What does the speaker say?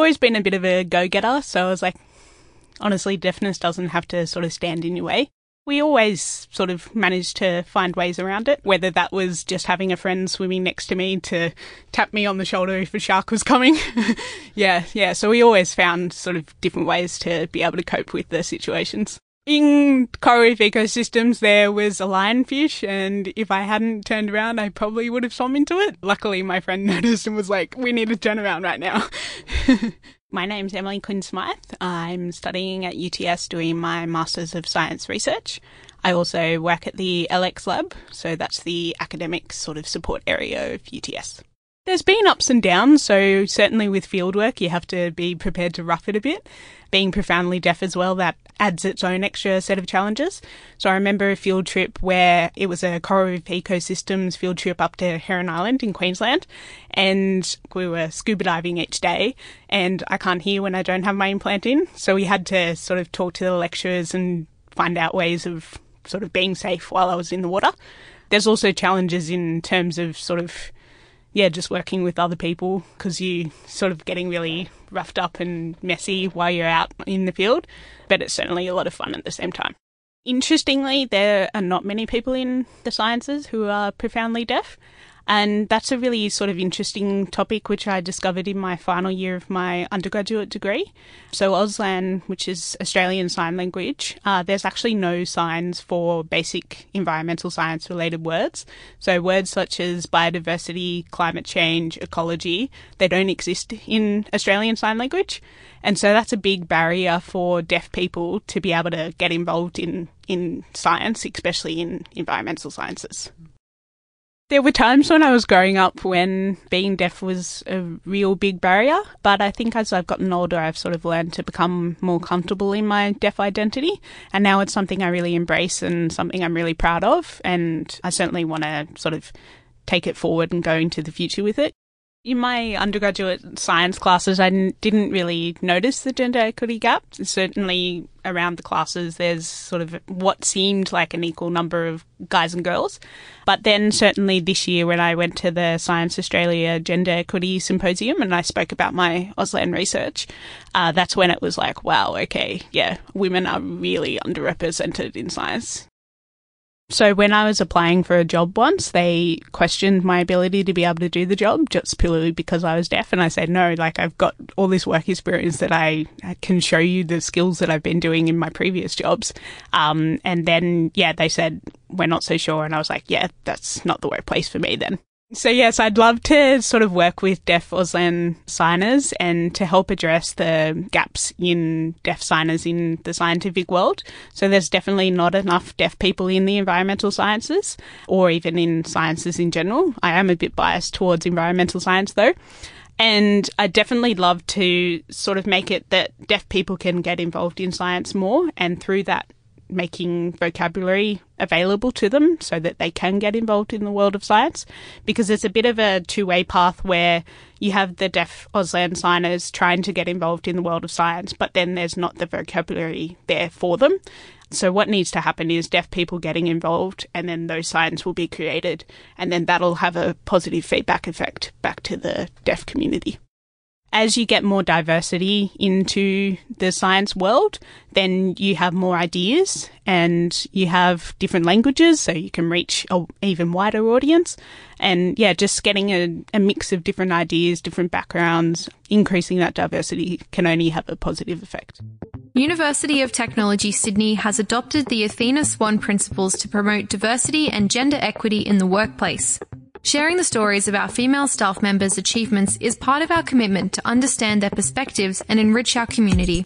always been a bit of a go getter. So I was like, honestly, deafness doesn't have to sort of stand in your way. We always sort of managed to find ways around it, whether that was just having a friend swimming next to me to tap me on the shoulder if a shark was coming. yeah, yeah. So we always found sort of different ways to be able to cope with the situations. In coral reef ecosystems, there was a lionfish, and if I hadn't turned around, I probably would have swum into it. Luckily, my friend noticed and was like, We need to turn around right now. My name's Emily Quinn Smyth. I'm studying at UTS doing my Masters of Science Research. I also work at the LX Lab, so that's the academic sort of support area of UTS. There's been ups and downs, so certainly with fieldwork, you have to be prepared to rough it a bit. Being profoundly deaf as well, that adds its own extra set of challenges. So I remember a field trip where it was a coral reef ecosystems field trip up to Heron Island in Queensland, and we were scuba diving each day, and I can't hear when I don't have my implant in, so we had to sort of talk to the lecturers and find out ways of sort of being safe while I was in the water. There's also challenges in terms of sort of yeah, just working with other people because you sort of getting really roughed up and messy while you're out in the field, but it's certainly a lot of fun at the same time. Interestingly, there are not many people in the sciences who are profoundly deaf. And that's a really sort of interesting topic, which I discovered in my final year of my undergraduate degree. So, Auslan, which is Australian Sign Language, uh, there's actually no signs for basic environmental science related words. So, words such as biodiversity, climate change, ecology, they don't exist in Australian Sign Language. And so that's a big barrier for deaf people to be able to get involved in, in science, especially in environmental sciences. There were times when I was growing up when being deaf was a real big barrier, but I think as I've gotten older, I've sort of learned to become more comfortable in my deaf identity. And now it's something I really embrace and something I'm really proud of. And I certainly want to sort of take it forward and go into the future with it. In my undergraduate science classes, I didn't really notice the gender equity gap. Certainly around the classes, there's sort of what seemed like an equal number of guys and girls. But then, certainly this year, when I went to the Science Australia Gender Equity Symposium and I spoke about my Auslan research, uh, that's when it was like, wow, okay, yeah, women are really underrepresented in science. So when I was applying for a job once, they questioned my ability to be able to do the job just purely because I was deaf. And I said, no, like I've got all this work experience that I, can show you the skills that I've been doing in my previous jobs. Um, and then, yeah, they said, we're not so sure. And I was like, yeah, that's not the workplace for me then. So yes, I'd love to sort of work with deaf Auslan signers and to help address the gaps in deaf signers in the scientific world. So there's definitely not enough deaf people in the environmental sciences or even in sciences in general. I am a bit biased towards environmental science though. And I definitely love to sort of make it that deaf people can get involved in science more and through that making vocabulary available to them so that they can get involved in the world of science because it's a bit of a two way path where you have the deaf Auslan signers trying to get involved in the world of science, but then there's not the vocabulary there for them. So what needs to happen is deaf people getting involved and then those signs will be created and then that'll have a positive feedback effect back to the deaf community as you get more diversity into the science world, then you have more ideas and you have different languages, so you can reach an even wider audience. And yeah, just getting a, a mix of different ideas, different backgrounds, increasing that diversity can only have a positive effect. University of Technology Sydney has adopted the Athena Swan principles to promote diversity and gender equity in the workplace. Sharing the stories of our female staff members' achievements is part of our commitment to understand their perspectives and enrich our community.